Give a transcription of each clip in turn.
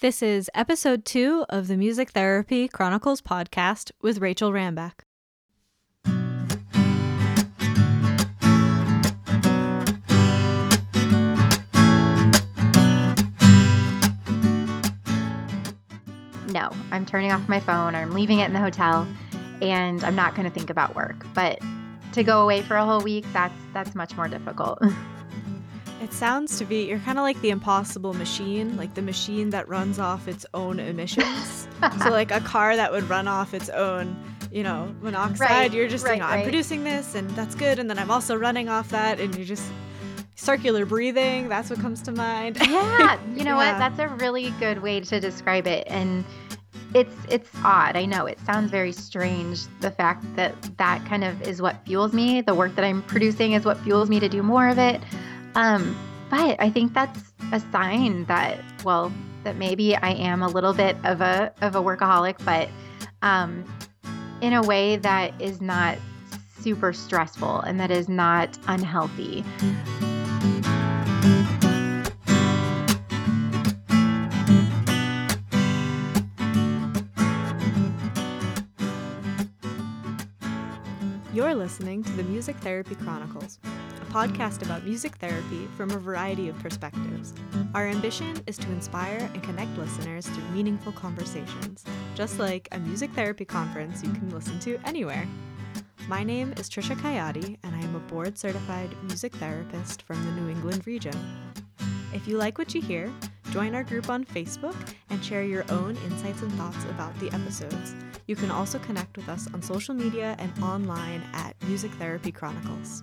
This is episode two of the Music Therapy Chronicles podcast with Rachel Rambach. No, I'm turning off my phone I'm leaving it in the hotel and I'm not going to think about work. But to go away for a whole week, that's that's much more difficult. It sounds to be you're kind of like the impossible machine, like the machine that runs off its own emissions. so like a car that would run off its own, you know, monoxide. Right, you're just, right, you know, I'm producing this and that's good, and then I'm also running off that, and you're just circular breathing. That's what comes to mind. yeah, you know Yeah. what? That's a really good way to describe it and it's it's odd. I know it sounds very strange the fact that that kind of is what fuels me. The work that I'm producing is what fuels me to do more of it. Um but I think that's a sign that well that maybe I am a little bit of a of a workaholic but um in a way that is not super stressful and that is not unhealthy. You're listening to the Music Therapy Chronicles, podcast about music therapy from a variety of perspectives. Our ambition is to inspire and connect listeners through meaningful conversations, just like a music therapy conference you can listen to anywhere. My name is Trisha Kayati, and I am a board certified music therapist from the New England region. If you like what you hear, join our group on Facebook and share your own insights and thoughts about the episodes. You can also connect with us on social media and online at Music Therapy Chronicles.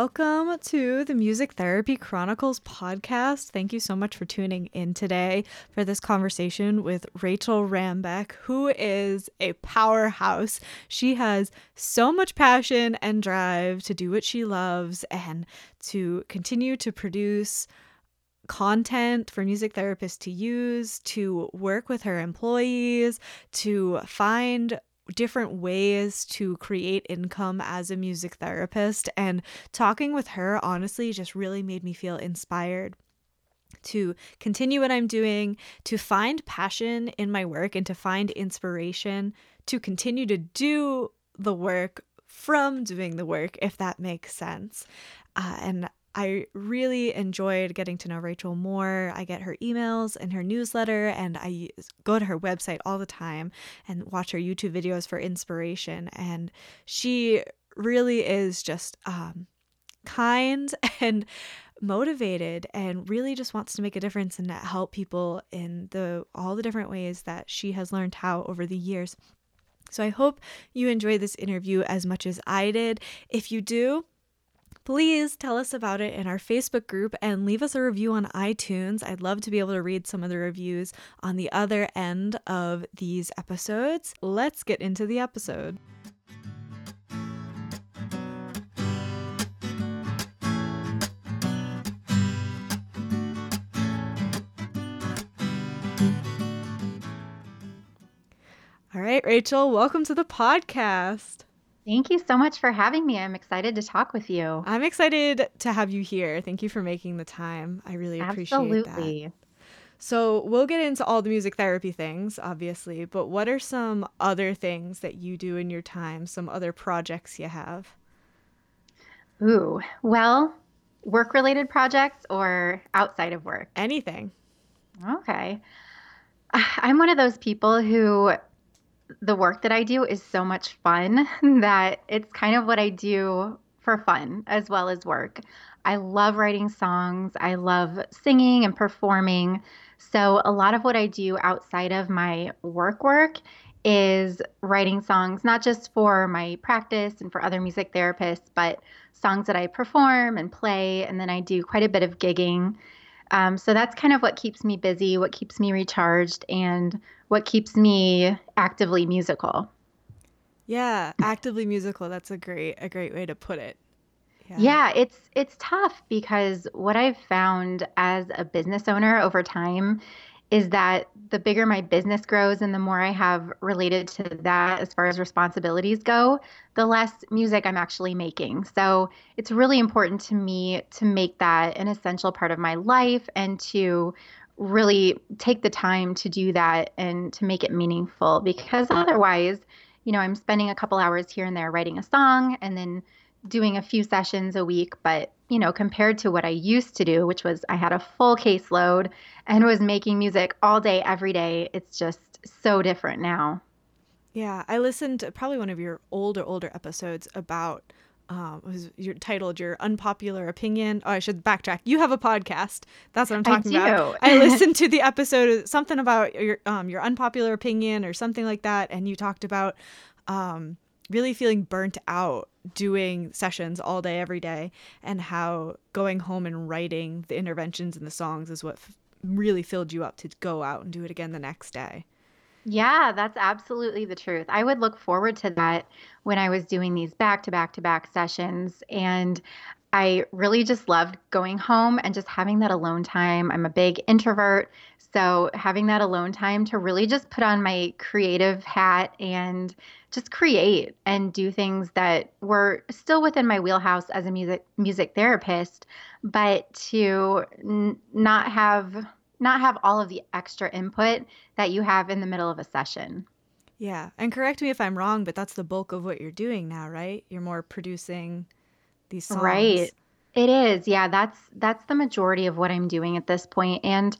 Welcome to the Music Therapy Chronicles podcast. Thank you so much for tuning in today for this conversation with Rachel Rambach, who is a powerhouse. She has so much passion and drive to do what she loves and to continue to produce content for music therapists to use, to work with her employees, to find different ways to create income as a music therapist. And talking with her honestly just really made me feel inspired to continue what I'm doing, to find passion in my work, and to find inspiration to continue to do the work from doing the work, if that makes sense. Uh, and I really enjoyed getting to know Rachel more. I get her emails and her newsletter, and I go to her website all the time and watch her YouTube videos for inspiration. And she really is just um, kind and motivated and really just wants to make a difference and help people in the all the different ways that she has learned how over the years. So I hope you enjoy this interview as much as I did. If you do, please tell us about it in our Facebook group and leave us a review on iTunes. I'd love to be able to read some of the reviews on the other end of these episodes. Let's get into the episode. All right, Rachel, welcome to the podcast. Thank you so much for having me. I'm excited to talk with you. I'm excited to have you here. Thank you for making the time. I really appreciate that. Absolutely. So, we'll get into all the music therapy things, obviously, but what are some other things that you do in your time, some other projects you have? Ooh, well, work related projects or outside of work? Anything. Okay. I'm one of those people who the work that I do is so much fun that it's kind of what I do for fun as well as work. I love writing songs, I love singing and performing. So, a lot of what I do outside of my work work is writing songs, not just for my practice and for other music therapists, but songs that I perform and play. And then I do quite a bit of gigging. Um, so that's kind of what keeps me busy, what keeps me recharged, and what keeps me actively musical. Yeah, actively musical. That's a great a great way to put it. Yeah, it's it's tough because what I've found as a business owner over time is that the bigger my business grows and the more I have related to that as far as responsibilities go, the less music I'm actually making. So it's really important to me to make that an essential part of my life and to really take the time to do that and to make it meaningful because otherwise, you know, I'm spending a couple hours here and there writing a song and then doing a few sessions a week, but you know, compared to what I used to do, which was I had a full caseload and was making music all day, every day, it's just so different now. Yeah, I listened to probably one of your older, older episodes about um, was your titled your unpopular opinion. Oh, I should backtrack. You have a podcast. That's what I'm talking I about. I listened to the episode something about your um your unpopular opinion or something like that, and you talked about um really feeling burnt out doing sessions all day every day and how going home and writing the interventions and the songs is what f- really filled you up to go out and do it again the next day. Yeah, that's absolutely the truth. I would look forward to that when I was doing these back to back to back sessions. And I really just loved going home and just having that alone time. I'm a big introvert. So having that alone time to really just put on my creative hat and just create and do things that were still within my wheelhouse as a music music therapist, but to n- not have not have all of the extra input that you have in the middle of a session. Yeah. And correct me if I'm wrong, but that's the bulk of what you're doing now, right? You're more producing these songs. Right. It is. Yeah, that's that's the majority of what I'm doing at this point and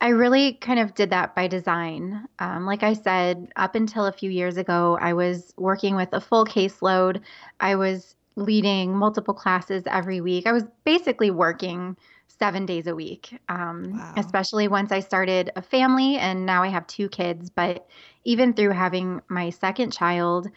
I really kind of did that by design. Um, like I said, up until a few years ago, I was working with a full caseload. I was leading multiple classes every week. I was basically working seven days a week, um, wow. especially once I started a family and now I have two kids. But even through having my second child,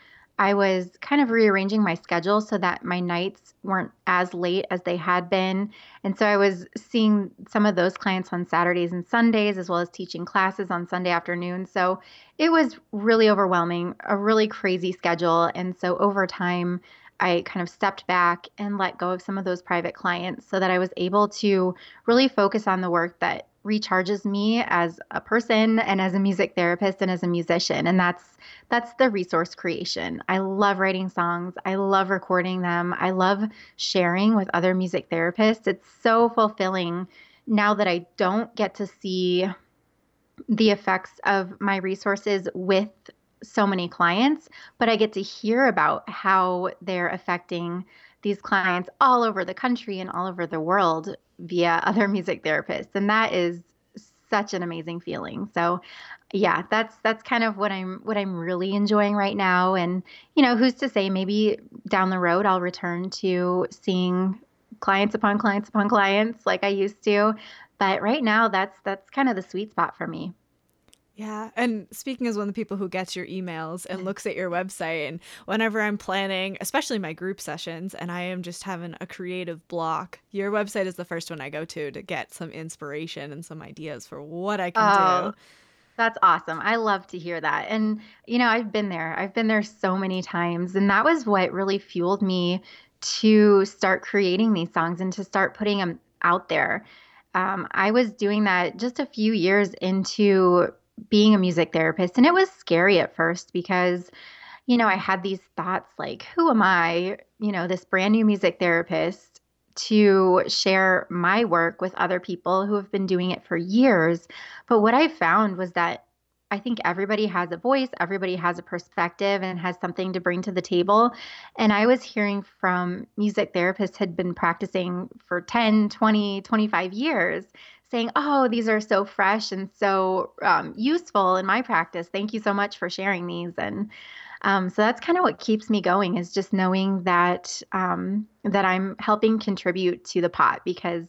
I was kind of rearranging my schedule so that my nights weren't as late as they had been. And so I was seeing some of those clients on Saturdays and Sundays, as well as teaching classes on Sunday afternoons. So it was really overwhelming, a really crazy schedule. And so over time, I kind of stepped back and let go of some of those private clients so that I was able to really focus on the work that recharges me as a person and as a music therapist and as a musician and that's that's the resource creation. I love writing songs. I love recording them. I love sharing with other music therapists. It's so fulfilling now that I don't get to see the effects of my resources with so many clients, but I get to hear about how they're affecting these clients all over the country and all over the world via other music therapists. And that is such an amazing feeling. So yeah, that's that's kind of what I'm what I'm really enjoying right now and you know, who's to say maybe down the road I'll return to seeing clients upon clients upon clients like I used to. But right now that's that's kind of the sweet spot for me. Yeah. And speaking as one of the people who gets your emails and looks at your website, and whenever I'm planning, especially my group sessions, and I am just having a creative block, your website is the first one I go to to get some inspiration and some ideas for what I can oh, do. That's awesome. I love to hear that. And, you know, I've been there. I've been there so many times. And that was what really fueled me to start creating these songs and to start putting them out there. Um, I was doing that just a few years into being a music therapist. And it was scary at first because, you know, I had these thoughts like, who am I, you know, this brand new music therapist to share my work with other people who have been doing it for years. But what I found was that I think everybody has a voice, everybody has a perspective and has something to bring to the table. And I was hearing from music therapists had been practicing for 10, 20, 25 years saying, Oh, these are so fresh and so um, useful in my practice. Thank you so much for sharing these. And um, so that's kind of what keeps me going is just knowing that um, that I'm helping contribute to the pot because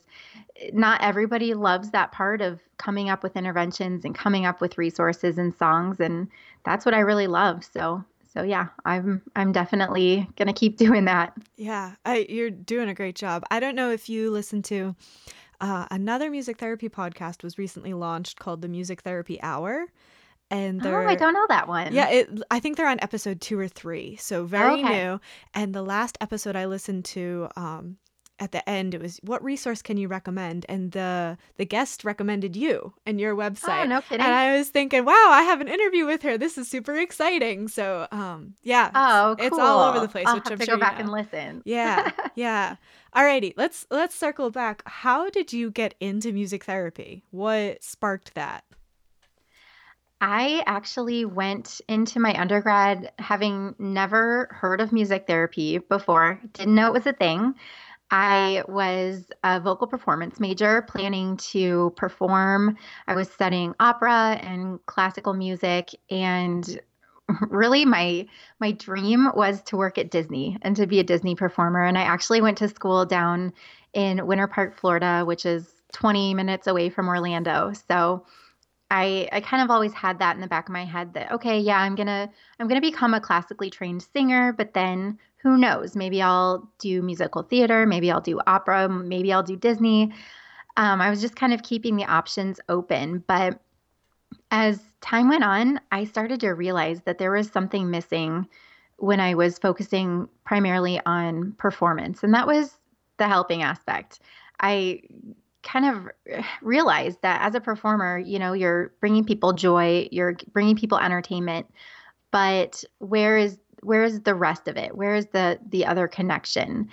not everybody loves that part of coming up with interventions and coming up with resources and songs, and that's what I really love. So so yeah, I'm I'm definitely gonna keep doing that. Yeah, I, you're doing a great job. I don't know if you listen to uh, another music therapy podcast was recently launched called the Music Therapy Hour. And oh, I don't know that one. Yeah, it, I think they're on episode two or three, so very okay. new. And the last episode I listened to, um, at the end it was what resource can you recommend and the the guest recommended you and your website oh, no kidding. and i was thinking wow i have an interview with her this is super exciting so um yeah oh cool. it's all over the place I'll which have i'm to sure go back know. and listen yeah yeah alrighty let's let's circle back how did you get into music therapy what sparked that I actually went into my undergrad having never heard of music therapy before, didn't know it was a thing. I was a vocal performance major planning to perform. I was studying opera and classical music and really my my dream was to work at Disney and to be a Disney performer and I actually went to school down in Winter Park, Florida, which is 20 minutes away from Orlando. So I I kind of always had that in the back of my head that okay, yeah, I'm to I'm to become a classically trained singer, but then who knows? Maybe I'll do musical theater, maybe I'll do opera, maybe I'll do Disney. Um, I was just kind of keeping the options open, but as time went on, I started to realize that there was something missing when I was focusing primarily on performance, and that was the helping aspect. I kind of realized that as a performer, you know, you're bringing people joy, you're bringing people entertainment, but where is where is the rest of it? Where is the the other connection?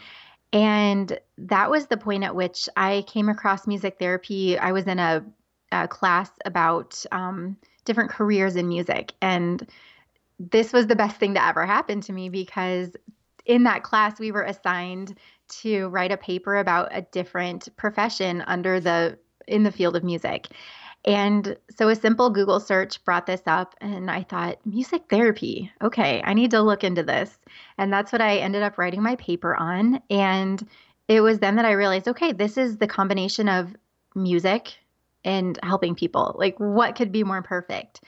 And that was the point at which I came across music therapy. I was in a, a class about um, different careers in music, and this was the best thing to ever happen to me because in that class we were assigned to write a paper about a different profession under the in the field of music. And so a simple Google search brought this up and I thought music therapy. Okay, I need to look into this. And that's what I ended up writing my paper on and it was then that I realized okay, this is the combination of music and helping people. Like what could be more perfect?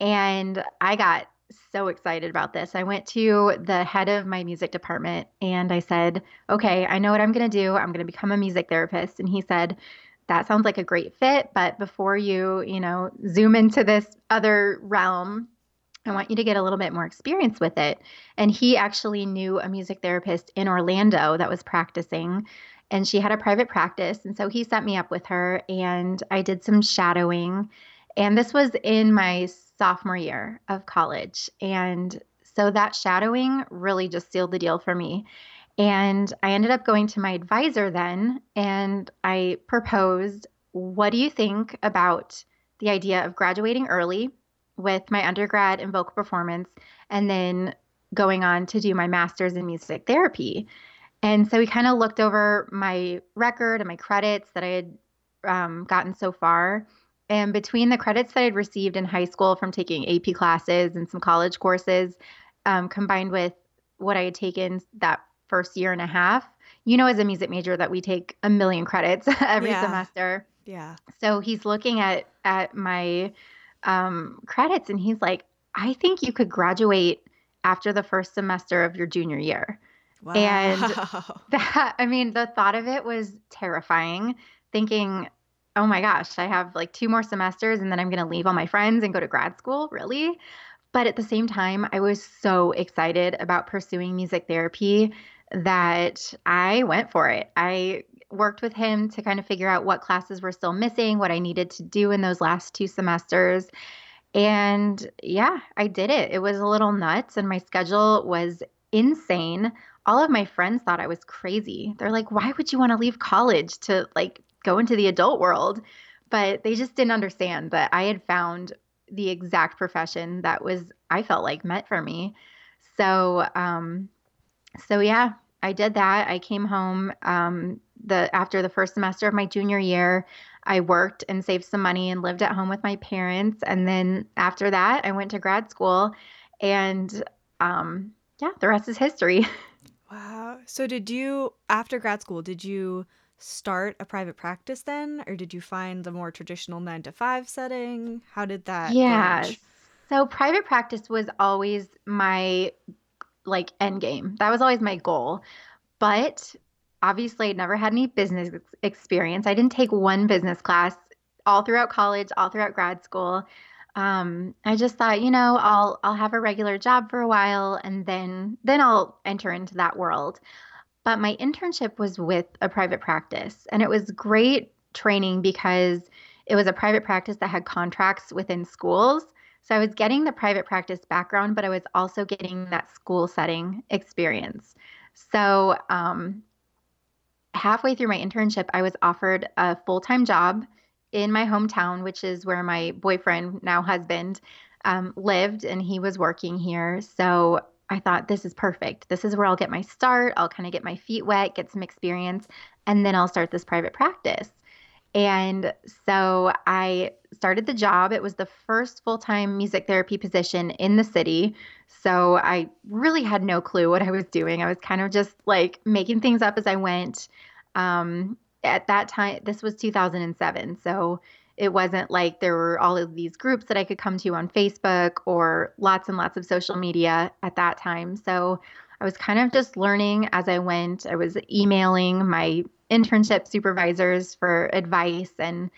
And I got so excited about this. I went to the head of my music department and I said, Okay, I know what I'm going to do. I'm going to become a music therapist. And he said, That sounds like a great fit. But before you, you know, zoom into this other realm, I want you to get a little bit more experience with it. And he actually knew a music therapist in Orlando that was practicing and she had a private practice. And so he set me up with her and I did some shadowing. And this was in my sophomore year of college. And so that shadowing really just sealed the deal for me. And I ended up going to my advisor then and I proposed, What do you think about the idea of graduating early with my undergrad in vocal performance and then going on to do my master's in music therapy? And so we kind of looked over my record and my credits that I had um, gotten so far. And between the credits that I'd received in high school from taking AP classes and some college courses, um, combined with what I had taken that first year and a half, you know, as a music major, that we take a million credits every Yeah. semester. yeah So he's looking at at my um, credits and he's like, "I think you could graduate after the first semester of your junior year." wow And that I mean, the thought of it was terrifying. Thinking, oh my gosh, I have like two more semesters and then I'm going to leave all my friends and go to grad school. Really? But at the same time, I was so excited about pursuing music therapy that I went for it. I worked with him to kind of figure out what classes were still missing, what I needed to do in those last two semesters. And yeah, I did it. It was a little nuts, and my schedule was insane. All of my friends thought I was crazy. They're like, why would you want to leave college to like go into the adult world? But they just didn't understand that I had found the exact profession that was, I felt like, meant for me. So, um, so yeah, I did that. I came home um, the after the first semester of my junior year. I worked and saved some money and lived at home with my parents. And then after that, I went to grad school, and um, yeah, the rest is history. Wow. So did you after grad school, did you start a private practice then or did you find the more traditional 9 to 5 setting? How did that Yeah. So private practice was always my like end game. That was always my goal. But obviously, I never had any business experience. I didn't take one business class all throughout college, all throughout grad school. Um, I just thought, you know, I'll I'll have a regular job for a while and then then I'll enter into that world. But my internship was with a private practice, and it was great training because it was a private practice that had contracts within schools. So I was getting the private practice background, but I was also getting that school setting experience. So um, halfway through my internship, I was offered a full time job in my hometown, which is where my boyfriend, now husband, um, lived, and he was working here. So I thought, this is perfect. This is where I'll get my start. I'll kind of get my feet wet, get some experience, and then I'll start this private practice. And so I started the job. It was the first full time music therapy position in the city. So I really had no clue what I was doing. I was kind of just like making things up as I went. Um, at that time, this was 2007. So it wasn't like there were all of these groups that I could come to on Facebook or lots and lots of social media at that time. So I was kind of just learning as I went. I was emailing my internship supervisors for advice and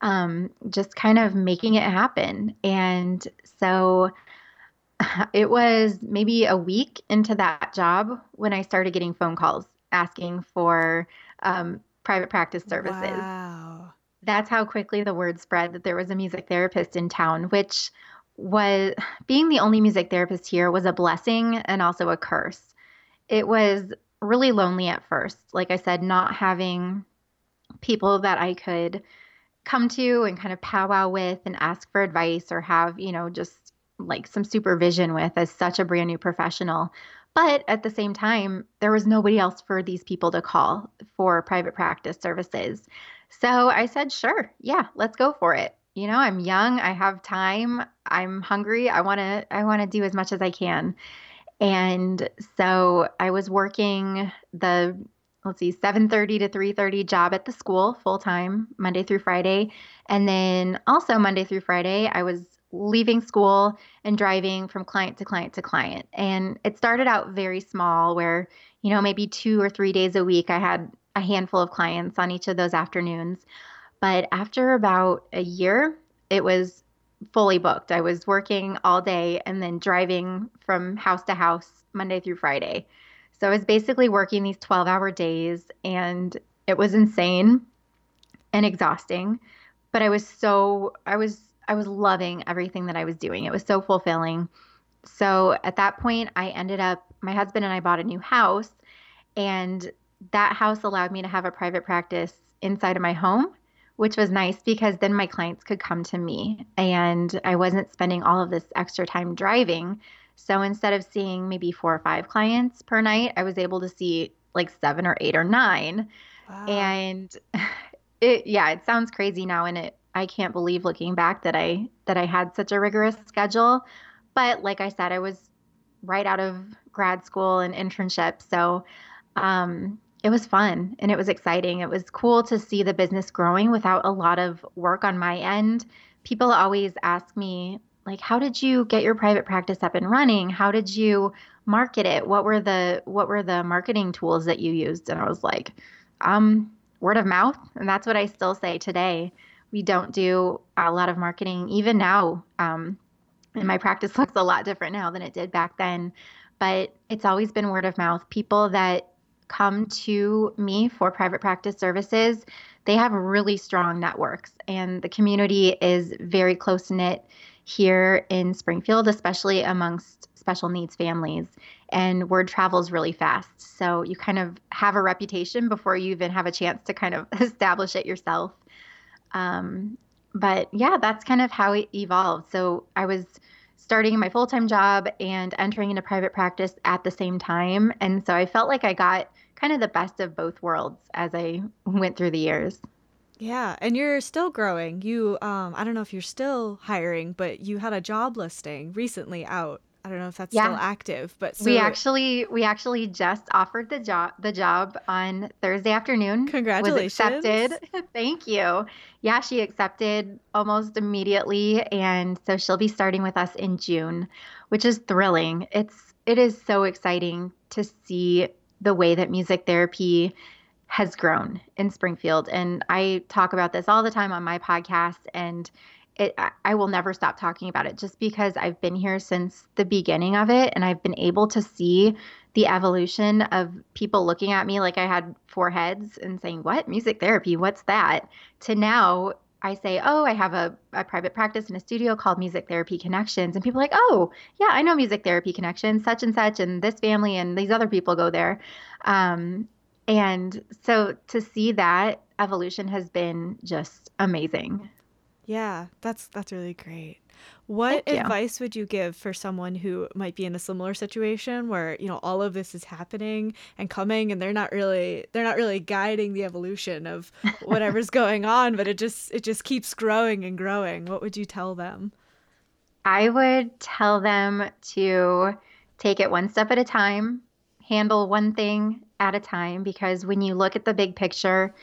um, just kind of making it happen. And so it was maybe a week into that job when I started getting phone calls asking for um, private practice services. Wow. That's how quickly the word spread that there was a music therapist in town, which was being the only music therapist here was a blessing and also a curse. It was really lonely at first. Like I said, not having people that I could come to and kind of powwow with and ask for advice or have, you know, just like some supervision with as such a brand new professional. But at the same time, there was nobody else for these people to call for private practice services. So I said, sure, yeah, let's go for it. You know, I'm young, I have time, I'm hungry, I want to I want to do as much as I can. And so I was working the let's see 7:30 to 3:30 job at the school full time Monday through Friday and then also Monday through Friday I was leaving school and driving from client to client to client and it started out very small where you know maybe 2 or 3 days a week I had a handful of clients on each of those afternoons but after about a year it was fully booked. I was working all day and then driving from house to house Monday through Friday. So I was basically working these 12 hour days and it was insane and exhausting. But I was so, I was, I was loving everything that I was doing. It was so fulfilling. So at that point, I ended up, my husband and I bought a new house, and that house allowed me to have a private practice inside of my home which was nice because then my clients could come to me and I wasn't spending all of this extra time driving. So instead of seeing maybe four or five clients per night, I was able to see like seven or eight or nine. Wow. And it yeah, it sounds crazy now and it I can't believe looking back that I that I had such a rigorous schedule. But like I said, I was right out of grad school and internship. So um it was fun and it was exciting. It was cool to see the business growing without a lot of work on my end. People always ask me, like, how did you get your private practice up and running? How did you market it? What were the what were the marketing tools that you used? And I was like, um, word of mouth. And that's what I still say today. We don't do a lot of marketing even now. Um, and my practice looks a lot different now than it did back then. But it's always been word of mouth. People that come to me for private practice services, they have really strong networks, and the community is very close knit here in Springfield, especially amongst special needs families. And word travels really fast. So you kind of have a reputation before you even have a chance to kind of establish it yourself. Um, but yeah, that's kind of how it evolved. So I was starting my full time job and entering into private practice at the same time. And so I felt like I got kind of the best of both worlds as I went through the years. Yeah, and you're still growing. You um I don't know if you're still hiring, but you had a job listing recently out. I don't know if that's yeah. still active, but so... we actually we actually just offered the job the job on Thursday afternoon. Congratulations! Was accepted. Thank you. Yeah, she accepted almost immediately, and so she'll be starting with us in June, which is thrilling. It's it is so exciting to see the way that music therapy has grown in Springfield. And I talk about this all the time on my podcast. And it, I will never stop talking about it just because I've been here since the beginning of it and I've been able to see the evolution of people looking at me like I had four heads and saying, What? Music therapy? What's that? To now, I say, Oh, I have a, a private practice in a studio called Music Therapy Connections. And people are like, Oh, yeah, I know Music Therapy Connections, such and such, and this family and these other people go there. Um, and so to see that evolution has been just amazing. Yeah, that's that's really great. What Thank you. advice would you give for someone who might be in a similar situation where, you know, all of this is happening and coming and they're not really they're not really guiding the evolution of whatever's going on, but it just it just keeps growing and growing. What would you tell them? I would tell them to take it one step at a time, handle one thing at a time, because when you look at the big picture,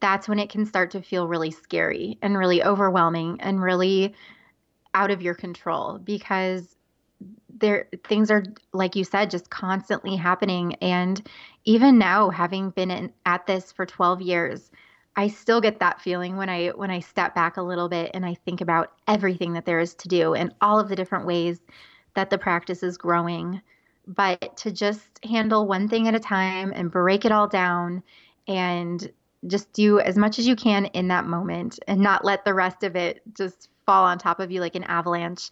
that's when it can start to feel really scary and really overwhelming and really out of your control because there things are like you said just constantly happening. And even now having been in, at this for 12 years I still get that feeling when I when I step back a little bit and I think about everything that there is to do and all of the different ways that the practice is growing. But to just handle one thing at a time and break it all down and just do as much as you can in that moment and not let the rest of it just fall on top of you like an avalanche.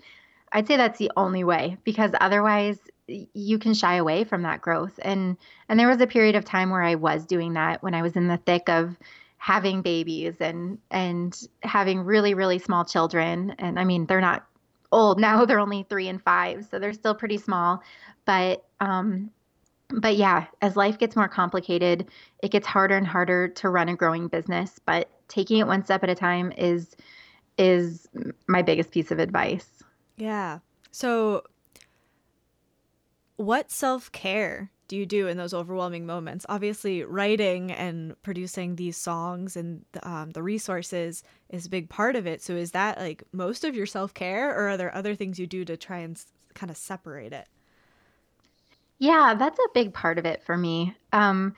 I'd say that's the only way because otherwise you can shy away from that growth. And and there was a period of time where I was doing that when I was in the thick of having babies and and having really really small children and I mean they're not old now they're only 3 and 5 so they're still pretty small but um but yeah, as life gets more complicated, it gets harder and harder to run a growing business, but taking it one step at a time is is my biggest piece of advice. Yeah. So what self-care do you do in those overwhelming moments? Obviously, writing and producing these songs and um, the resources is a big part of it. So, is that like most of your self care, or are there other things you do to try and s- kind of separate it? Yeah, that's a big part of it for me. Um,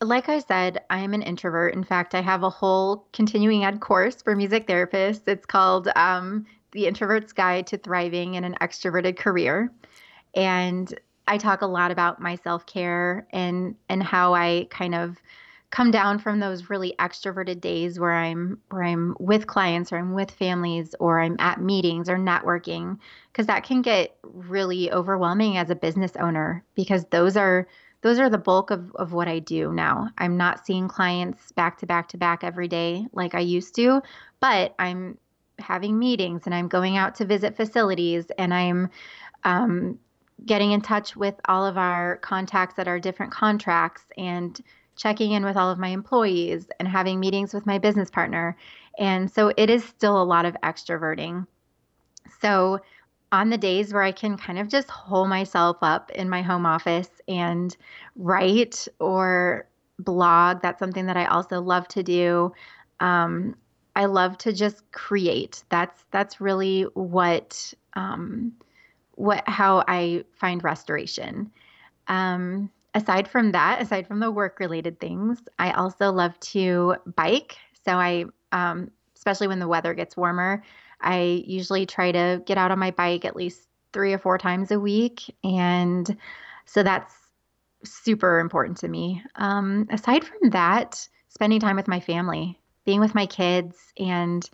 like I said, I am an introvert. In fact, I have a whole continuing ed course for music therapists. It's called um, The Introvert's Guide to Thriving in an Extroverted Career. And I talk a lot about my self care and and how I kind of come down from those really extroverted days where I'm where I'm with clients or I'm with families or I'm at meetings or networking because that can get really overwhelming as a business owner because those are those are the bulk of, of what I do now. I'm not seeing clients back to back to back every day like I used to, but I'm having meetings and I'm going out to visit facilities and I'm um, getting in touch with all of our contacts that are different contracts and checking in with all of my employees and having meetings with my business partner. And so it is still a lot of extroverting. So on the days where I can kind of just hole myself up in my home office and write or blog, that's something that I also love to do. Um, I love to just create. That's that's really what um, what how I find restoration. Um, aside from that, aside from the work related things, I also love to bike. So I, um, especially when the weather gets warmer, I usually try to get out on my bike at least three or four times a week. And so that's super important to me. Um, aside from that, spending time with my family, being with my kids, and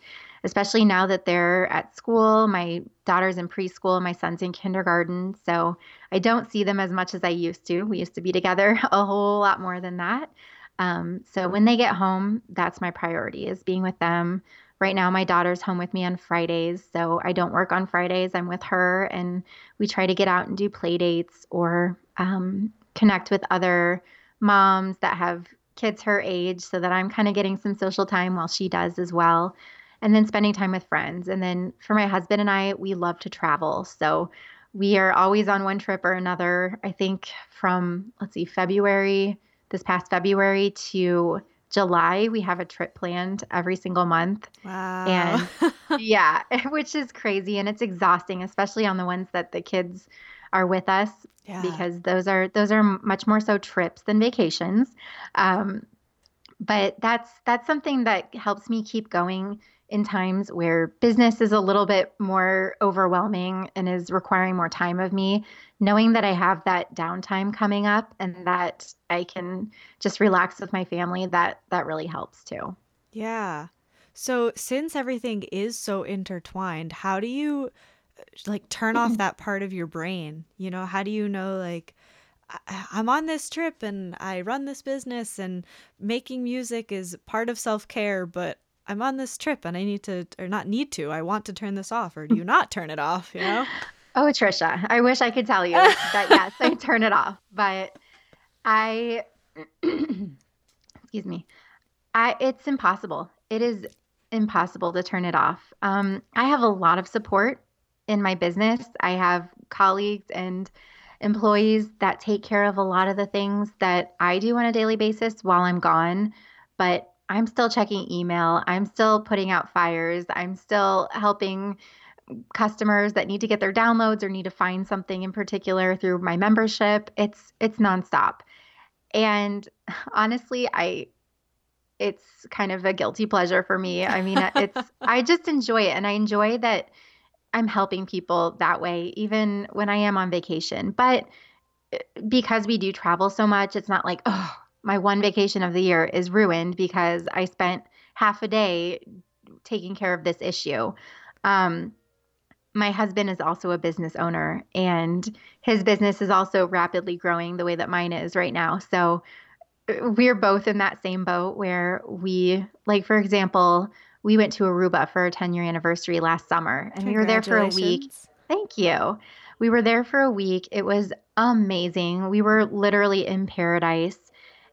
especially now that they're at school, my daughter's in preschool, my son's in kindergarten. So I don't see them as much as I used to. We used to be together a whole lot more than that. Um, so when they get home, that's my priority is being with them. Right now, my daughter's home with me on Fridays, so I don't work on Fridays. I'm with her, and we try to get out and do play dates or um, connect with other moms that have kids her age so that I'm kind of getting some social time while she does as well. And then spending time with friends. And then for my husband and I, we love to travel. So we are always on one trip or another. I think from, let's see, February, this past February to July, we have a trip planned every single month. Wow. And yeah, which is crazy and it's exhausting, especially on the ones that the kids are with us yeah. because those are those are much more so trips than vacations. Um, but that's that's something that helps me keep going in times where business is a little bit more overwhelming and is requiring more time of me, knowing that I have that downtime coming up and that I can just relax with my family, that that really helps too. Yeah. So since everything is so intertwined, how do you like turn off that part of your brain? You know, how do you know like I'm on this trip and I run this business and making music is part of self-care, but I'm on this trip and I need to or not need to, I want to turn this off or do you not turn it off, you know? Oh, Trisha, I wish I could tell you that yes, I turn it off, but I excuse me. I it's impossible. It is impossible to turn it off. Um, I have a lot of support in my business. I have colleagues and employees that take care of a lot of the things that I do on a daily basis while I'm gone, but I'm still checking email. I'm still putting out fires. I'm still helping customers that need to get their downloads or need to find something in particular through my membership. It's it's nonstop. And honestly, I it's kind of a guilty pleasure for me. I mean, it's I just enjoy it and I enjoy that I'm helping people that way even when I am on vacation. But eh, because we do travel so much, it's not like, oh, my one vacation of the year is ruined because I spent half a day taking care of this issue. Um, my husband is also a business owner and his business is also rapidly growing the way that mine is right now. So uh, we're both in that same boat where we, like, for example, we went to Aruba for our 10 year anniversary last summer and we were there for a week. Thank you. We were there for a week. It was amazing. We were literally in paradise.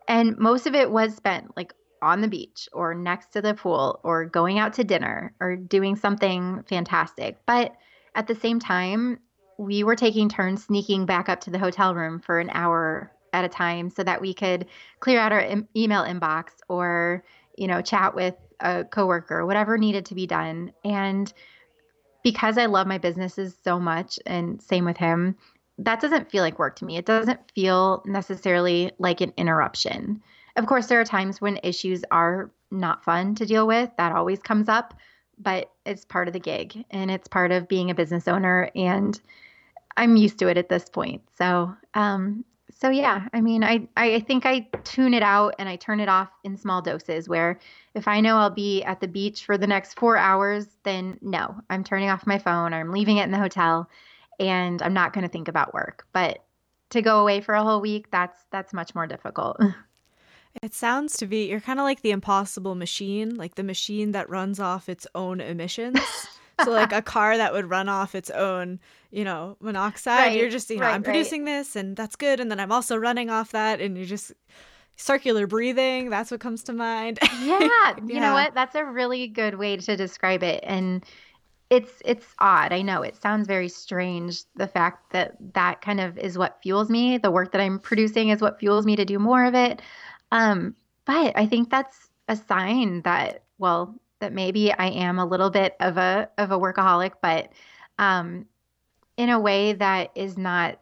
And most of it was spent like on the beach or next to the pool or going out to dinner or doing something fantastic. But at the same time, we were taking turns sneaking back up to the hotel room for an hour at a time so that we could clear out our em- email inbox or, you know, chat with a coworker, whatever needed to be done. And because I love my businesses so much and same with him, that doesn't feel like work to me. It doesn't feel necessarily like an interruption. Of course, there are times when issues are not fun to deal with. That always comes up, but it's part of the gig and it's part of being a business owner. And I'm used to it at this point. So, um, so yeah, I mean, I, I think I tune it out and I turn it off in small doses where if I know I'll be at the beach for the next four hours, then no, I'm turning off my phone or I'm leaving it in the hotel and I'm not going to think about work. But to go away for a whole week, that's that's much more difficult. It sounds to be you're kind of like the impossible machine, like the machine that runs off its own emissions. so like a car that would run off its own, you know, monoxide. Right, you're just, you know, right, I'm producing right. this and that's good and then I'm also running off that and you're just circular breathing, that's what comes to mind. yeah, you know what? That's a really good way to describe it and it's it's odd. I know it sounds very strange the fact that that kind of is what fuels me. The work that I'm producing is what fuels me to do more of it. Um, but I think that's a sign that well, that maybe I am a little bit of a of a workaholic, but um, in a way that is not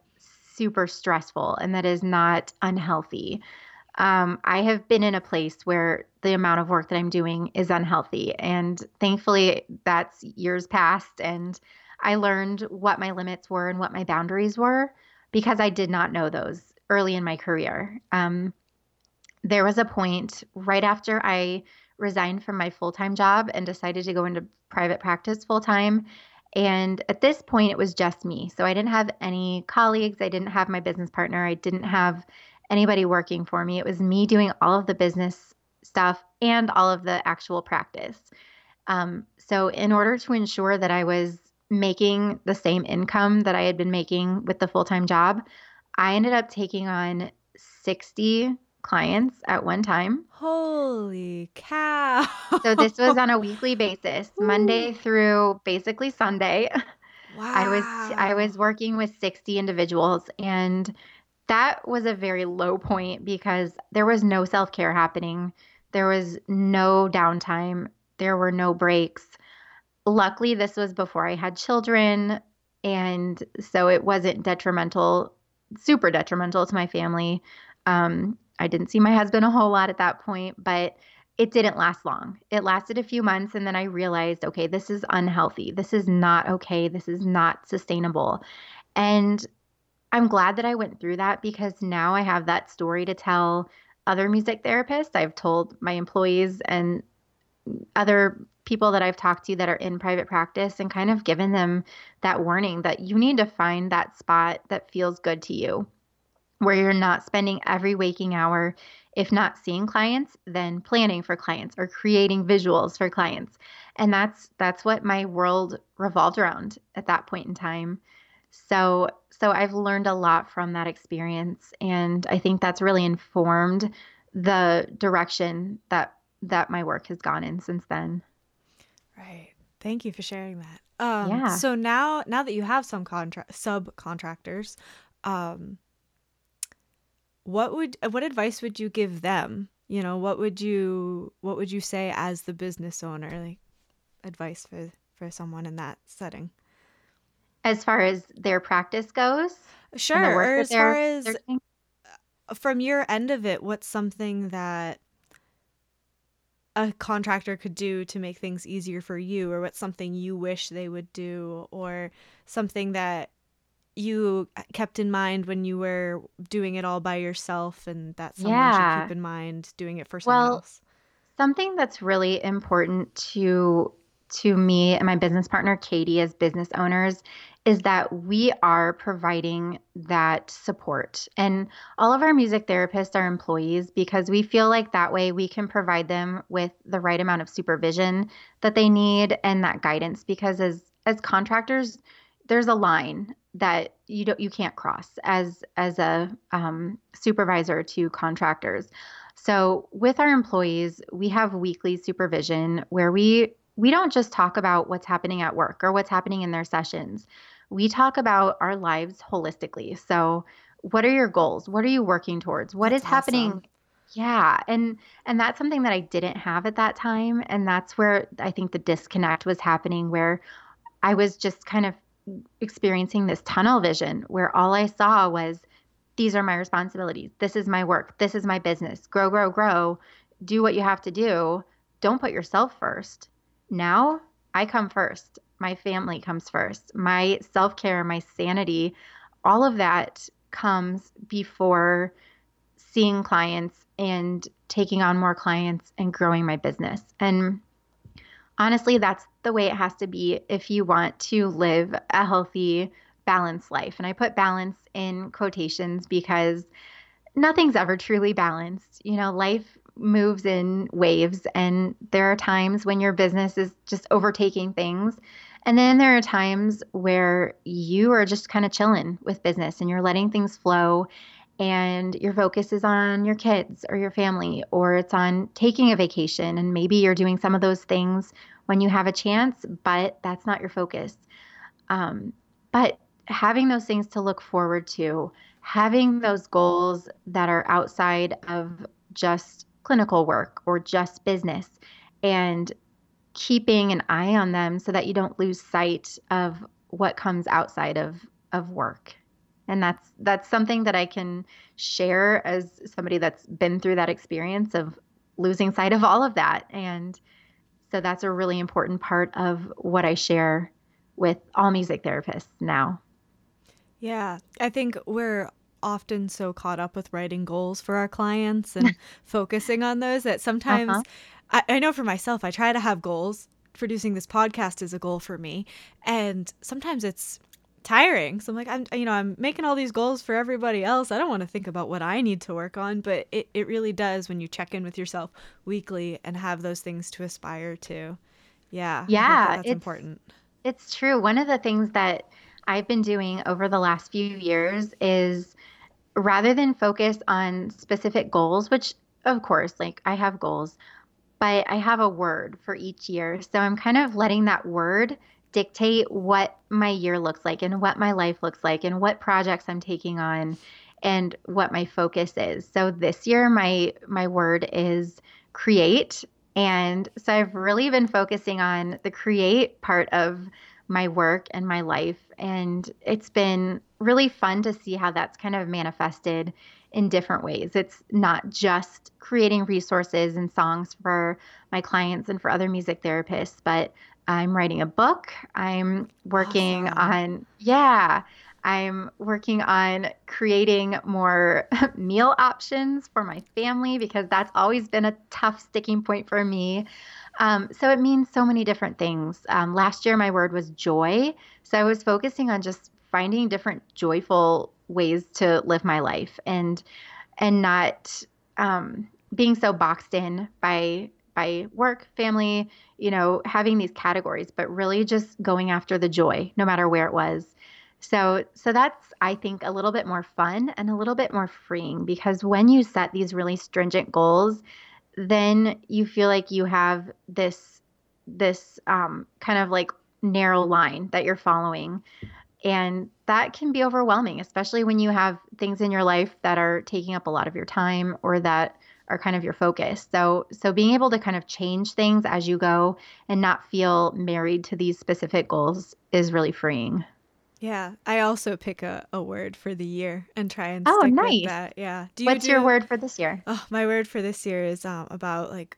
super stressful and that is not unhealthy. Um, I have been in a place where the amount of work that I'm doing is unhealthy. And thankfully, that's years past. And I learned what my limits were and what my boundaries were because I did not know those early in my career. Um, there was a point right after I resigned from my full time job and decided to go into private practice full time. And at this point, it was just me. So I didn't have any colleagues. I didn't have my business partner. I didn't have anybody working for me. It was me doing all of the business stuff and all of the actual practice. Um, so, in order to ensure that I was making the same income that I had been making with the full time job, I ended up taking on 60 clients at one time. Holy cow. so, this was on a weekly basis, Monday through basically Sunday. Wow. I was I was working with 60 individuals and that was a very low point because there was no self care happening. There was no downtime. There were no breaks. Luckily, this was before I had children. And so it wasn't detrimental, super detrimental to my family. Um, I didn't see my husband a whole lot at that point, but it didn't last long. It lasted a few months and then I realized, okay, this is unhealthy. This is not okay. This is not sustainable. And I'm glad that I went through that because now I have that story to tell other music therapists. I've told my employees and other people that I've talked to that are in private practice and kind of given them that warning that you need to find that spot that feels good to you, where you're not spending every waking hour, if not seeing clients, then planning for clients or creating visuals for clients. And that's that's what my world revolved around at that point in time. So so I've learned a lot from that experience and I think that's really informed the direction that that my work has gone in since then. Right. Thank you for sharing that. Um, yeah. So now, now that you have some contract subcontractors, um, what would what advice would you give them? You know, what would you what would you say as the business owner, like advice for for someone in that setting? As far as their practice goes, sure. Or as far as uh, from your end of it, what's something that a contractor could do to make things easier for you or what's something you wish they would do or something that you kept in mind when you were doing it all by yourself and that someone yeah. should keep in mind doing it for someone well, else something that's really important to to me and my business partner Katie as business owners is that we are providing that support. And all of our music therapists are employees because we feel like that way we can provide them with the right amount of supervision that they need and that guidance because as as contractors there's a line that you don't you can't cross as as a um, supervisor to contractors. So with our employees, we have weekly supervision where we we don't just talk about what's happening at work or what's happening in their sessions. We talk about our lives holistically. So, what are your goals? What are you working towards? What that's is happening? Awesome. Yeah, and and that's something that I didn't have at that time and that's where I think the disconnect was happening where I was just kind of experiencing this tunnel vision where all I saw was these are my responsibilities. This is my work. This is my business. Grow, grow, grow. Do what you have to do. Don't put yourself first. Now I come first. My family comes first. My self care, my sanity, all of that comes before seeing clients and taking on more clients and growing my business. And honestly, that's the way it has to be if you want to live a healthy, balanced life. And I put balance in quotations because nothing's ever truly balanced. You know, life moves in waves and there are times when your business is just overtaking things and then there are times where you are just kind of chilling with business and you're letting things flow and your focus is on your kids or your family or it's on taking a vacation and maybe you're doing some of those things when you have a chance but that's not your focus. Um, but having those things to look forward to having those goals that are outside of just clinical work or just business and keeping an eye on them so that you don't lose sight of what comes outside of of work and that's that's something that i can share as somebody that's been through that experience of losing sight of all of that and so that's a really important part of what i share with all music therapists now yeah i think we're often so caught up with writing goals for our clients and focusing on those that sometimes uh-huh. I, I know for myself, I try to have goals. Producing this podcast is a goal for me. And sometimes it's tiring. So I'm like, I'm, you know, I'm making all these goals for everybody else. I don't want to think about what I need to work on, but it, it really does when you check in with yourself weekly and have those things to aspire to. Yeah. Yeah. That that's important. It's true. One of the things that I've been doing over the last few years is rather than focus on specific goals, which of course, like I have goals, but I have a word for each year. So I'm kind of letting that word dictate what my year looks like and what my life looks like and what projects I'm taking on and what my focus is. So this year my my word is create and so I've really been focusing on the create part of my work and my life. And it's been really fun to see how that's kind of manifested in different ways. It's not just creating resources and songs for my clients and for other music therapists, but I'm writing a book. I'm working awesome. on, yeah, I'm working on creating more meal options for my family because that's always been a tough sticking point for me. Um, so it means so many different things. Um, last year, my word was joy. So I was focusing on just finding different joyful ways to live my life and and not um, being so boxed in by by work, family, you know, having these categories, but really just going after the joy, no matter where it was. So so that's I think a little bit more fun and a little bit more freeing because when you set these really stringent goals, then you feel like you have this this um, kind of like narrow line that you're following and that can be overwhelming especially when you have things in your life that are taking up a lot of your time or that are kind of your focus so so being able to kind of change things as you go and not feel married to these specific goals is really freeing yeah, I also pick a, a word for the year and try and oh, stick nice. with that. Yeah. Do you What's do, your word for this year? Oh, my word for this year is um, about like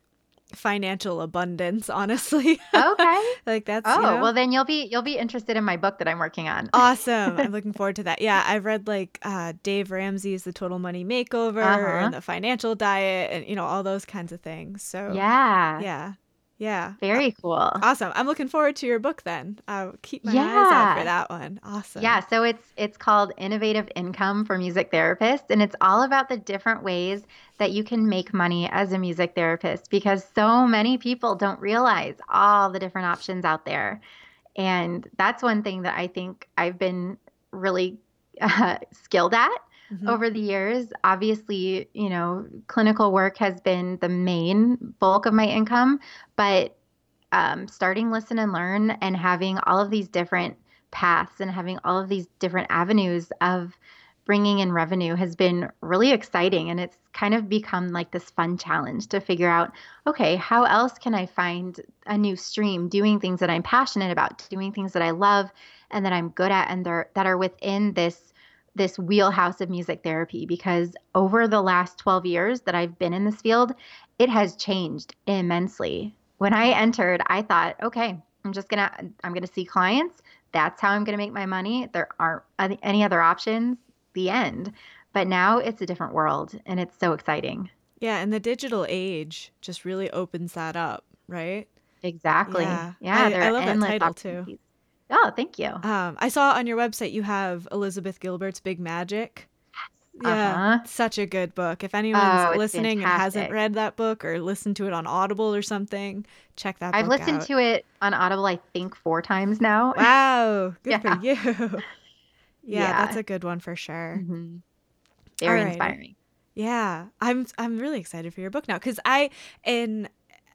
financial abundance. Honestly. Okay. like that's. Oh you know? well, then you'll be you'll be interested in my book that I'm working on. awesome! I'm looking forward to that. Yeah, I've read like uh, Dave Ramsey's The Total Money Makeover uh-huh. and the Financial Diet, and you know all those kinds of things. So yeah, yeah. Yeah. Very cool. Awesome. I'm looking forward to your book then. I'll keep my yeah. eyes out for that one. Awesome. Yeah, so it's it's called Innovative Income for Music Therapists and it's all about the different ways that you can make money as a music therapist because so many people don't realize all the different options out there. And that's one thing that I think I've been really uh, skilled at mm-hmm. over the years. Obviously, you know, clinical work has been the main bulk of my income, but um, starting Listen and Learn and having all of these different paths and having all of these different avenues of bringing in revenue has been really exciting and it's kind of become like this fun challenge to figure out okay how else can i find a new stream doing things that i'm passionate about doing things that i love and that i'm good at and that are within this this wheelhouse of music therapy because over the last 12 years that I've been in this field, it has changed immensely. When I entered, I thought, okay, I'm just going to I'm going to see clients. That's how I'm going to make my money. There aren't any other options. The end. But now it's a different world and it's so exciting. Yeah, and the digital age just really opens that up, right? Exactly. Yeah, yeah I, I love that title too. Oh, thank you. Um, I saw on your website you have Elizabeth Gilbert's Big Magic. Yeah, uh-huh. such a good book. If anyone's oh, listening fantastic. and hasn't read that book or listened to it on Audible or something, check that I've listened out. to it on Audible, I think, four times now. Wow, good yeah. for you. yeah, yeah, that's a good one for sure. Mm-hmm. Very inspiring. Yeah, I'm I'm really excited for your book now because I and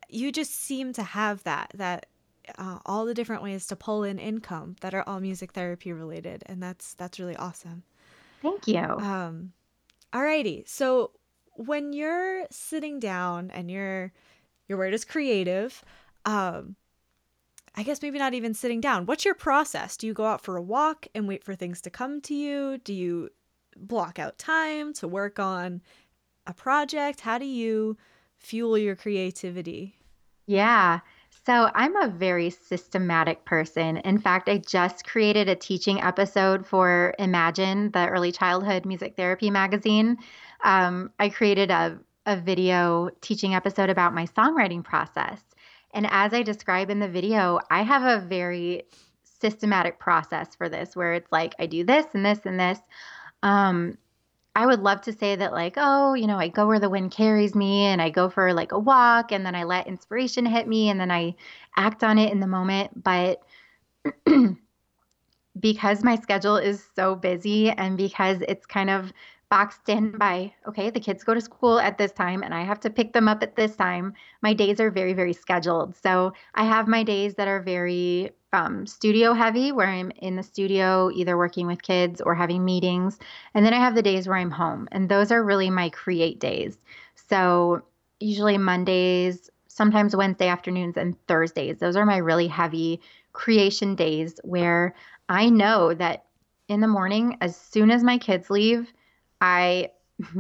you just seem to have that that uh, all the different ways to pull in income that are all music therapy related, and that's that's really awesome. Thank you. Um, alrighty. So when you're sitting down and your your word is creative, um, I guess maybe not even sitting down. What's your process? Do you go out for a walk and wait for things to come to you? Do you block out time to work on a project? How do you fuel your creativity? Yeah. So, I'm a very systematic person. In fact, I just created a teaching episode for Imagine, the early childhood music therapy magazine. Um, I created a, a video teaching episode about my songwriting process. And as I describe in the video, I have a very systematic process for this where it's like I do this and this and this. Um, I would love to say that, like, oh, you know, I go where the wind carries me and I go for like a walk and then I let inspiration hit me and then I act on it in the moment. But because my schedule is so busy and because it's kind of boxed in by, okay, the kids go to school at this time and I have to pick them up at this time, my days are very, very scheduled. So I have my days that are very um, studio heavy, where I'm in the studio either working with kids or having meetings. And then I have the days where I'm home, and those are really my create days. So usually Mondays, sometimes Wednesday afternoons, and Thursdays. Those are my really heavy creation days where I know that in the morning, as soon as my kids leave, I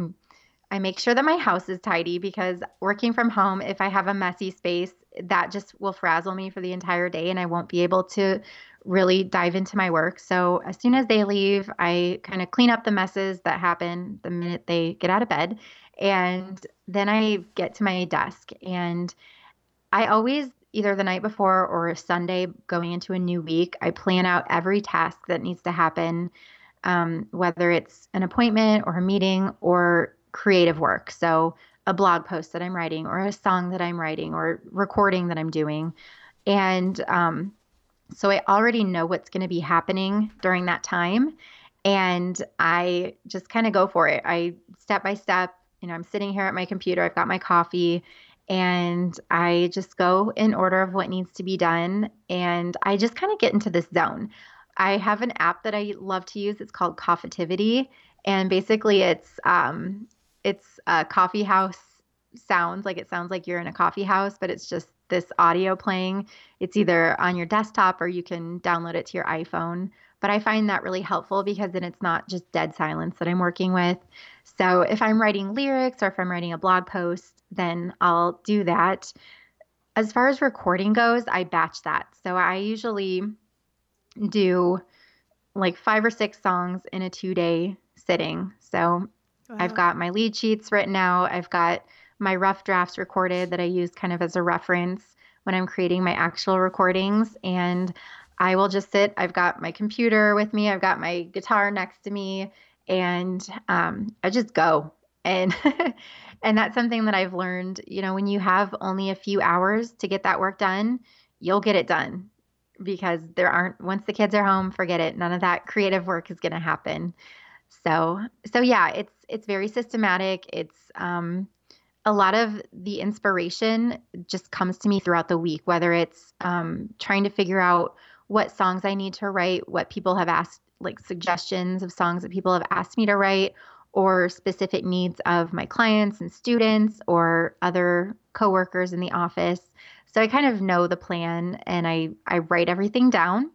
I make sure that my house is tidy because working from home, if I have a messy space, that just will frazzle me for the entire day and I won't be able to really dive into my work. So as soon as they leave, I kind of clean up the messes that happen the minute they get out of bed. And then I get to my desk. And I always, either the night before or Sunday going into a new week, I plan out every task that needs to happen, um, whether it's an appointment or a meeting or creative work. So a blog post that I'm writing or a song that I'm writing or recording that I'm doing. And um, so I already know what's going to be happening during that time. And I just kind of go for it. I step by step, you know, I'm sitting here at my computer, I've got my coffee, and I just go in order of what needs to be done. And I just kind of get into this zone. I have an app that I love to use. It's called Coffitivity. And basically, it's um, it's a coffee house sounds like it sounds like you're in a coffee house, but it's just this audio playing. It's either on your desktop or you can download it to your iPhone. But I find that really helpful because then it's not just dead silence that I'm working with. So if I'm writing lyrics or if I'm writing a blog post, then I'll do that. As far as recording goes, I batch that. So I usually do like five or six songs in a two day sitting. So wow. I've got my lead sheets written out. I've got my rough drafts recorded that I use kind of as a reference when I'm creating my actual recordings. And I will just sit, I've got my computer with me, I've got my guitar next to me, and um, I just go. And and that's something that I've learned, you know, when you have only a few hours to get that work done, you'll get it done because there aren't once the kids are home, forget it. None of that creative work is going to happen. So, so yeah, it's it's very systematic. It's um a lot of the inspiration just comes to me throughout the week, whether it's um, trying to figure out what songs I need to write, what people have asked, like suggestions of songs that people have asked me to write, or specific needs of my clients and students or other coworkers in the office. So I kind of know the plan and I, I write everything down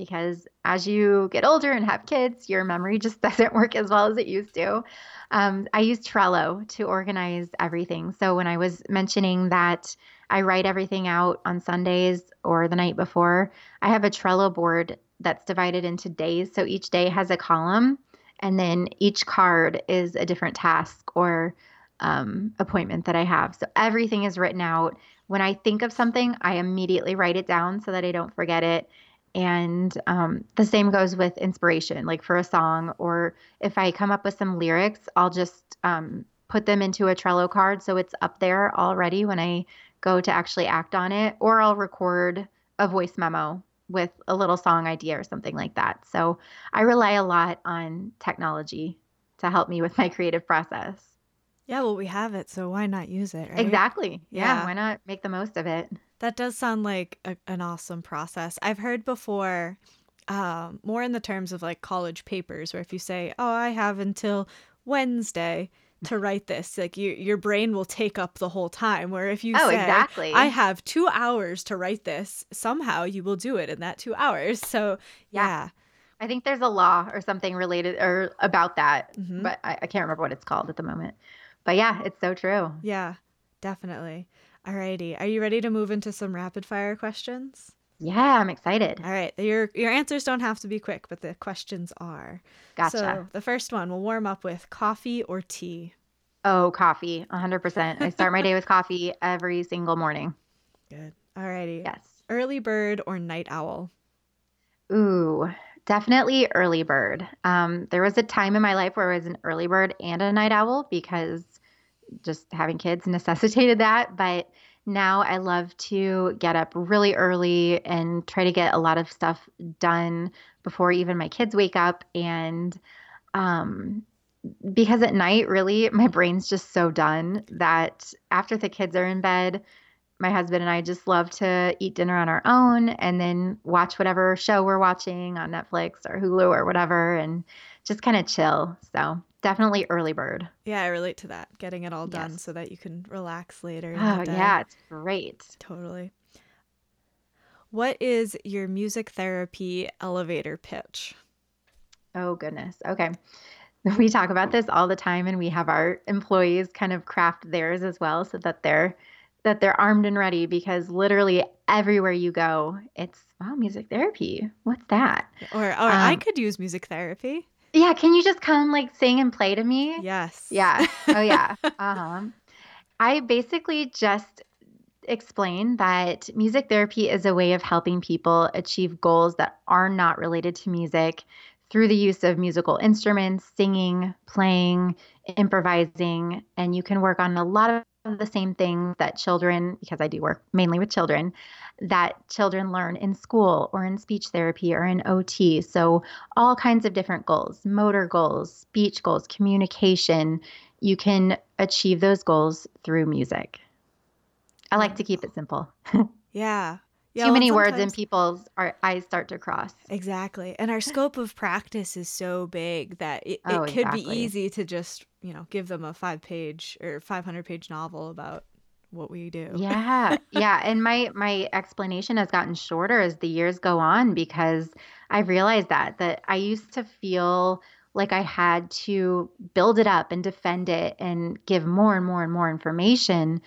because as you get older and have kids, your memory just doesn't work as well as it used to. Um, I use Trello to organize everything. So when I was mentioning that I write everything out on Sundays or the night before, I have a Trello board that's divided into days. So each day has a column, and then each card is a different task or um, appointment that I have. So everything is written out. When I think of something, I immediately write it down so that I don't forget it. And um, the same goes with inspiration, like for a song, or if I come up with some lyrics, I'll just um, put them into a Trello card so it's up there already when I go to actually act on it, or I'll record a voice memo with a little song idea or something like that. So I rely a lot on technology to help me with my creative process. Yeah, well, we have it, so why not use it? Right? Exactly. Yeah, yeah, why not make the most of it? That does sound like a, an awesome process. I've heard before, um, more in the terms of like college papers, where if you say, "Oh, I have until Wednesday," to write this like you, your brain will take up the whole time where if you oh, say exactly. i have two hours to write this somehow you will do it in that two hours so yeah, yeah. i think there's a law or something related or about that mm-hmm. but I, I can't remember what it's called at the moment but yeah it's so true yeah definitely Alrighty. Are you ready to move into some rapid fire questions? Yeah, I'm excited. All right. Your your answers don't have to be quick, but the questions are. Gotcha. So the first one we'll warm up with coffee or tea. Oh, coffee, 100%. I start my day with coffee every single morning. Good. Alrighty. Yes. Early bird or night owl? Ooh, definitely early bird. Um, there was a time in my life where I was an early bird and a night owl because just having kids necessitated that. But now I love to get up really early and try to get a lot of stuff done before even my kids wake up. And um, because at night, really, my brain's just so done that after the kids are in bed, my husband and I just love to eat dinner on our own and then watch whatever show we're watching on Netflix or Hulu or whatever and just kind of chill. So definitely early bird. Yeah, I relate to that. Getting it all done yes. so that you can relax later. Oh, yeah, it's great. Totally. What is your music therapy elevator pitch? Oh, goodness. Okay. We talk about this all the time, and we have our employees kind of craft theirs as well so that they're that they're armed and ready because literally everywhere you go, it's wow, music therapy. What's that? Or or um, I could use music therapy. Yeah, can you just come like sing and play to me? Yes. Yeah. Oh yeah. uh-huh. I basically just explain that music therapy is a way of helping people achieve goals that are not related to music through the use of musical instruments, singing, playing, improvising, and you can work on a lot of the same things that children, because I do work mainly with children, that children learn in school or in speech therapy or in OT. So, all kinds of different goals motor goals, speech goals, communication. You can achieve those goals through music. I like to keep it simple. yeah. Yeah, Too many words and people's our eyes start to cross. Exactly. And our scope of practice is so big that it, oh, it could exactly. be easy to just, you know, give them a five page or 500 page novel about what we do. Yeah. yeah. And my, my explanation has gotten shorter as the years go on because I've realized that, that I used to feel like I had to build it up and defend it and give more and more and more information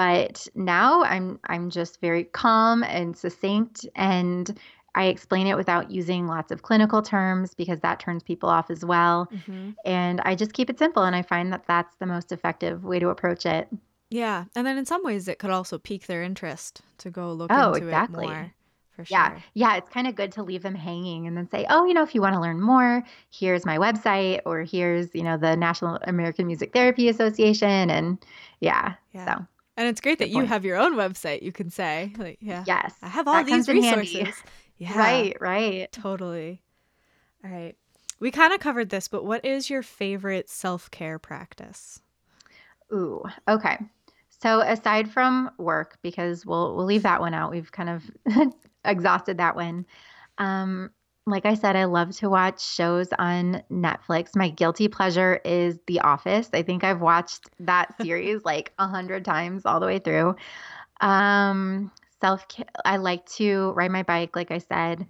but now I'm I'm just very calm and succinct and I explain it without using lots of clinical terms because that turns people off as well. Mm-hmm. And I just keep it simple and I find that that's the most effective way to approach it. Yeah. And then in some ways it could also pique their interest to go look oh, into exactly. it more. For sure. Yeah. Yeah. It's kind of good to leave them hanging and then say, oh, you know, if you want to learn more, here's my website or here's, you know, the National American Music Therapy Association. And yeah. yeah. So and it's great Good that point. you have your own website. You can say, like, yeah, yes, I have all these resources. Yeah, right, right, totally. All right, we kind of covered this, but what is your favorite self care practice? Ooh, okay. So aside from work, because we'll we'll leave that one out. We've kind of exhausted that one. Um, like I said, I love to watch shows on Netflix. My guilty pleasure is The Office. I think I've watched that series like a hundred times all the way through. Um, self, I like to ride my bike, like I said.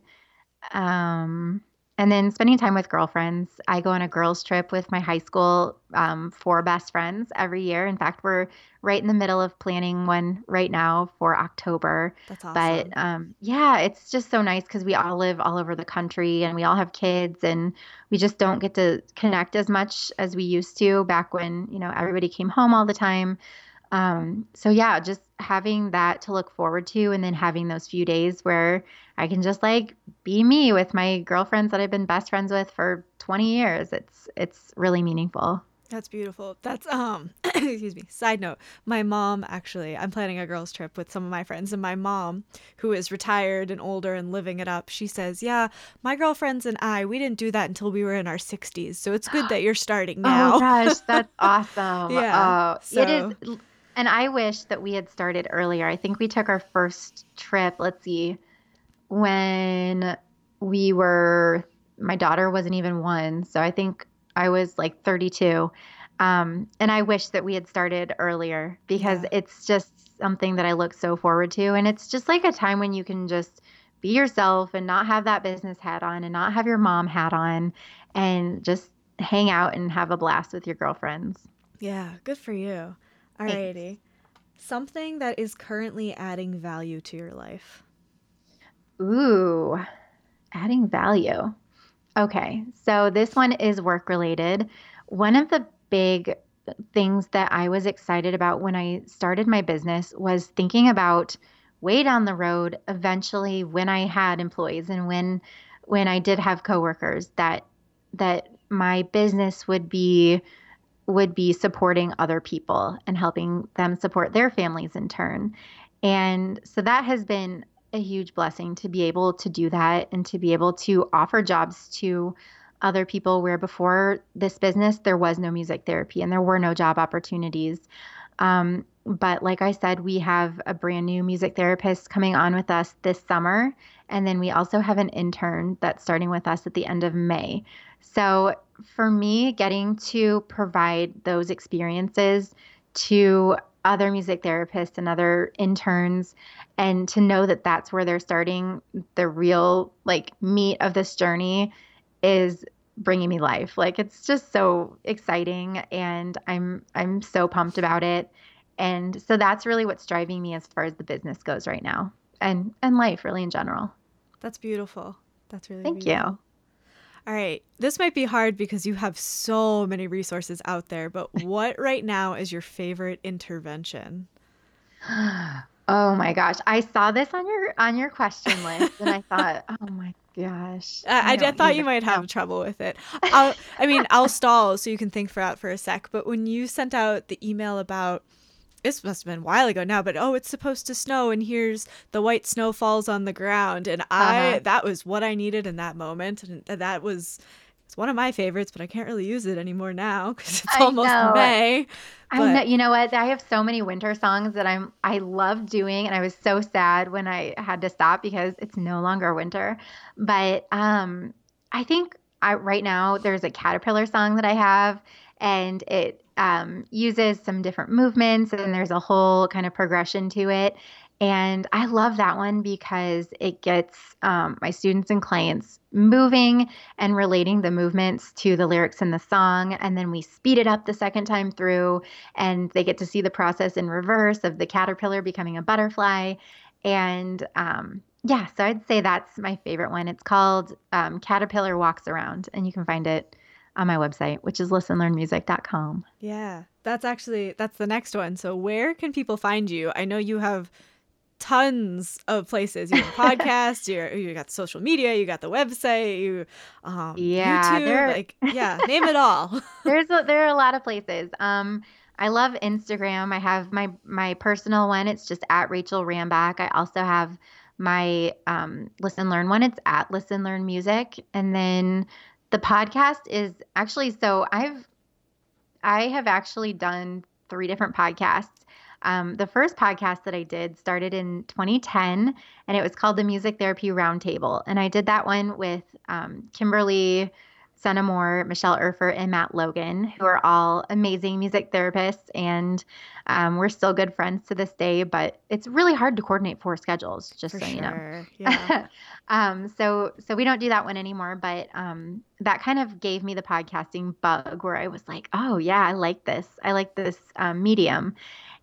Um, and then spending time with girlfriends. I go on a girls' trip with my high school um, four best friends every year. In fact, we're right in the middle of planning one right now for October. That's awesome. But um, yeah, it's just so nice because we all live all over the country and we all have kids, and we just don't get to connect as much as we used to back when you know everybody came home all the time. Um, so yeah, just having that to look forward to and then having those few days where I can just like be me with my girlfriends that I've been best friends with for 20 years. It's it's really meaningful. That's beautiful. That's um excuse me. Side note, my mom actually, I'm planning a girls trip with some of my friends and my mom, who is retired and older and living it up, she says, "Yeah, my girlfriends and I, we didn't do that until we were in our 60s. So it's good that you're starting oh now." Oh gosh, that's awesome. yeah. Oh, so. it is and I wish that we had started earlier. I think we took our first trip, let's see, when we were, my daughter wasn't even one. So I think I was like 32. Um, and I wish that we had started earlier because yeah. it's just something that I look so forward to. And it's just like a time when you can just be yourself and not have that business hat on and not have your mom hat on and just hang out and have a blast with your girlfriends. Yeah, good for you. Alrighty. Something that is currently adding value to your life. Ooh, adding value. Okay, so this one is work related. One of the big things that I was excited about when I started my business was thinking about way down the road eventually when I had employees and when when I did have coworkers that that my business would be would be supporting other people and helping them support their families in turn. And so that has been a huge blessing to be able to do that and to be able to offer jobs to other people where before this business there was no music therapy and there were no job opportunities. Um, but like I said, we have a brand new music therapist coming on with us this summer. And then we also have an intern that's starting with us at the end of May. So for me, getting to provide those experiences to other music therapists and other interns and to know that that's where they're starting the real like meat of this journey is bringing me life. Like it's just so exciting and i'm i'm so pumped about it. And so that's really what's driving me as far as the business goes right now and and life really in general. That's beautiful. That's really thank beautiful. you all right. This might be hard because you have so many resources out there, but what right now is your favorite intervention? Oh my gosh. I saw this on your on your question list and I thought, "Oh my gosh." I, I, I thought you might have trouble with it. I'll, I mean, I'll stall so you can think for out for a sec, but when you sent out the email about this must have been a while ago now, but oh, it's supposed to snow, and here's the white snow falls on the ground, and I uh-huh. that was what I needed in that moment, and that was it's one of my favorites, but I can't really use it anymore now because it's I almost know. May. But... I know, you know what? I have so many winter songs that I'm I love doing, and I was so sad when I had to stop because it's no longer winter. But um, I think I right now there's a caterpillar song that I have, and it um, uses some different movements and there's a whole kind of progression to it. And I love that one because it gets um, my students and clients moving and relating the movements to the lyrics in the song. And then we speed it up the second time through, and they get to see the process in reverse of the caterpillar becoming a butterfly. And um, yeah, so I'd say that's my favorite one. It's called um, Caterpillar Walks Around, and you can find it on my website, which is listenlearnmusic.com. Yeah, that's actually that's the next one. So where can people find you? I know you have tons of places. You have podcasts, you you got social media, you got the website, you um yeah, YouTube, like yeah, name it all. There's a, there are a lot of places. Um I love Instagram. I have my my personal one. It's just at Rachel Rambach. I also have my um, listen learn one. It's at listen learn music, and then the podcast is actually so I've I have actually done three different podcasts. Um, the first podcast that I did started in 2010, and it was called the Music Therapy Roundtable. And I did that one with um, Kimberly Sena Moore, Michelle Erfurt, and Matt Logan, who are all amazing music therapists. And um, we're still good friends to this day, but it's really hard to coordinate four schedules, just For so sure. you know. Yeah. um, so, so we don't do that one anymore, but um, that kind of gave me the podcasting bug where I was like, oh, yeah, I like this. I like this um, medium.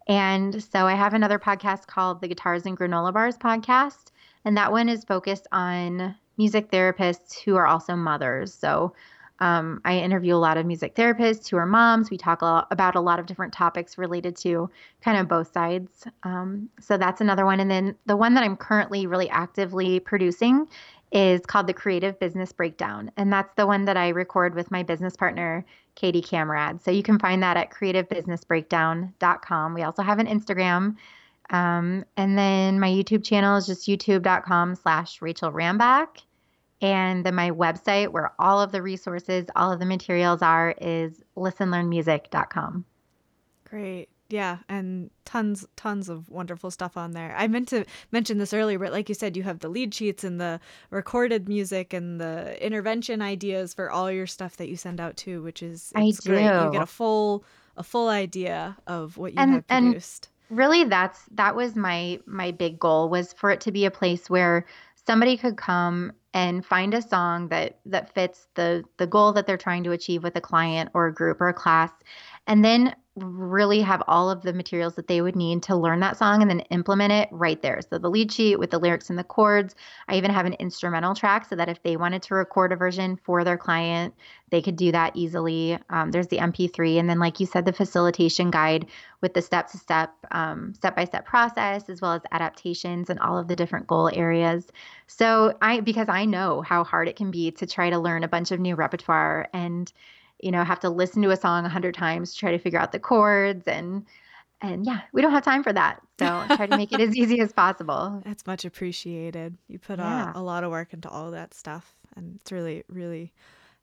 And so I have another podcast called the Guitars and Granola Bars podcast. And that one is focused on music therapists who are also mothers. So um, I interview a lot of music therapists who are moms. We talk a lot about a lot of different topics related to kind of both sides. Um, so that's another one. And then the one that I'm currently really actively producing is called the Creative Business Breakdown. And that's the one that I record with my business partner, Katie Camrad. So you can find that at creativebusinessbreakdown.com. We also have an Instagram. Um, and then my YouTube channel is just youtube.com slash Rachel Rambach. And then my website, where all of the resources, all of the materials are, is listenlearnmusic.com. Great. Yeah, and tons, tons of wonderful stuff on there. I meant to mention this earlier, but like you said, you have the lead sheets and the recorded music and the intervention ideas for all your stuff that you send out too, which is I do. great. You get a full, a full idea of what you and, have produced. And really, that's that was my my big goal was for it to be a place where somebody could come and find a song that that fits the the goal that they're trying to achieve with a client or a group or a class. And then really have all of the materials that they would need to learn that song and then implement it right there. So the lead sheet with the lyrics and the chords. I even have an instrumental track so that if they wanted to record a version for their client, they could do that easily. Um, there's the MP3, and then like you said, the facilitation guide with the step to step, step by step process, as well as adaptations and all of the different goal areas. So I because I know how hard it can be to try to learn a bunch of new repertoire and you know, have to listen to a song a hundred times to try to figure out the chords and and yeah, we don't have time for that. So try to make it as easy as possible. That's much appreciated. You put yeah. a, a lot of work into all that stuff and it's really, really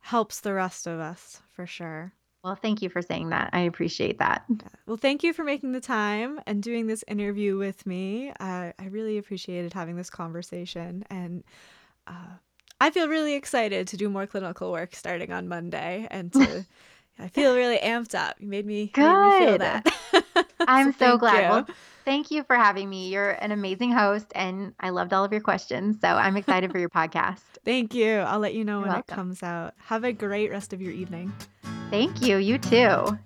helps the rest of us for sure. Well, thank you for saying that. I appreciate that. Yeah. Well, thank you for making the time and doing this interview with me. I, I really appreciated having this conversation and uh, I feel really excited to do more clinical work starting on Monday and to I feel really amped up. You made me, Good. Made me feel that. I'm so, so glad. Well, thank you for having me. You're an amazing host, and I loved all of your questions. So I'm excited for your podcast. Thank you. I'll let you know You're when welcome. it comes out. Have a great rest of your evening. Thank you. You too.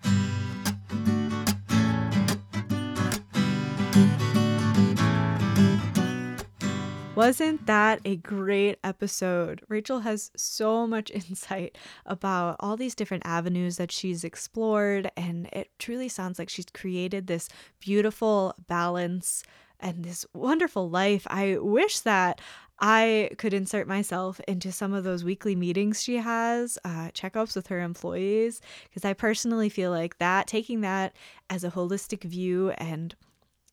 Wasn't that a great episode? Rachel has so much insight about all these different avenues that she's explored, and it truly sounds like she's created this beautiful balance and this wonderful life. I wish that I could insert myself into some of those weekly meetings she has, uh, checkups with her employees, because I personally feel like that, taking that as a holistic view and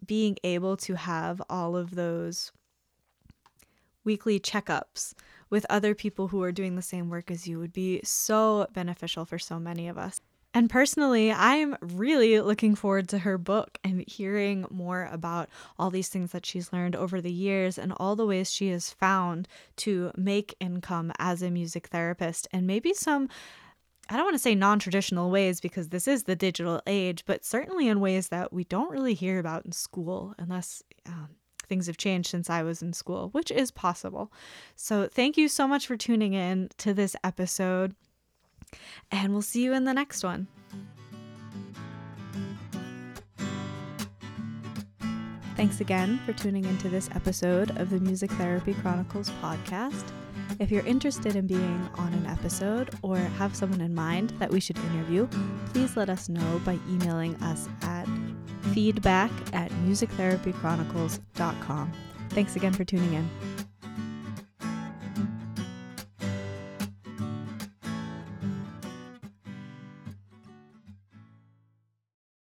being able to have all of those weekly checkups with other people who are doing the same work as you would be so beneficial for so many of us. And personally, I'm really looking forward to her book and hearing more about all these things that she's learned over the years and all the ways she has found to make income as a music therapist and maybe some. I don't want to say non traditional ways because this is the digital age, but certainly in ways that we don't really hear about in school unless um, things have changed since I was in school, which is possible. So, thank you so much for tuning in to this episode, and we'll see you in the next one. Thanks again for tuning into this episode of the Music Therapy Chronicles podcast. If you're interested in being on an episode or have someone in mind that we should interview, please let us know by emailing us at feedback at musictherapychronicles.com. Thanks again for tuning in.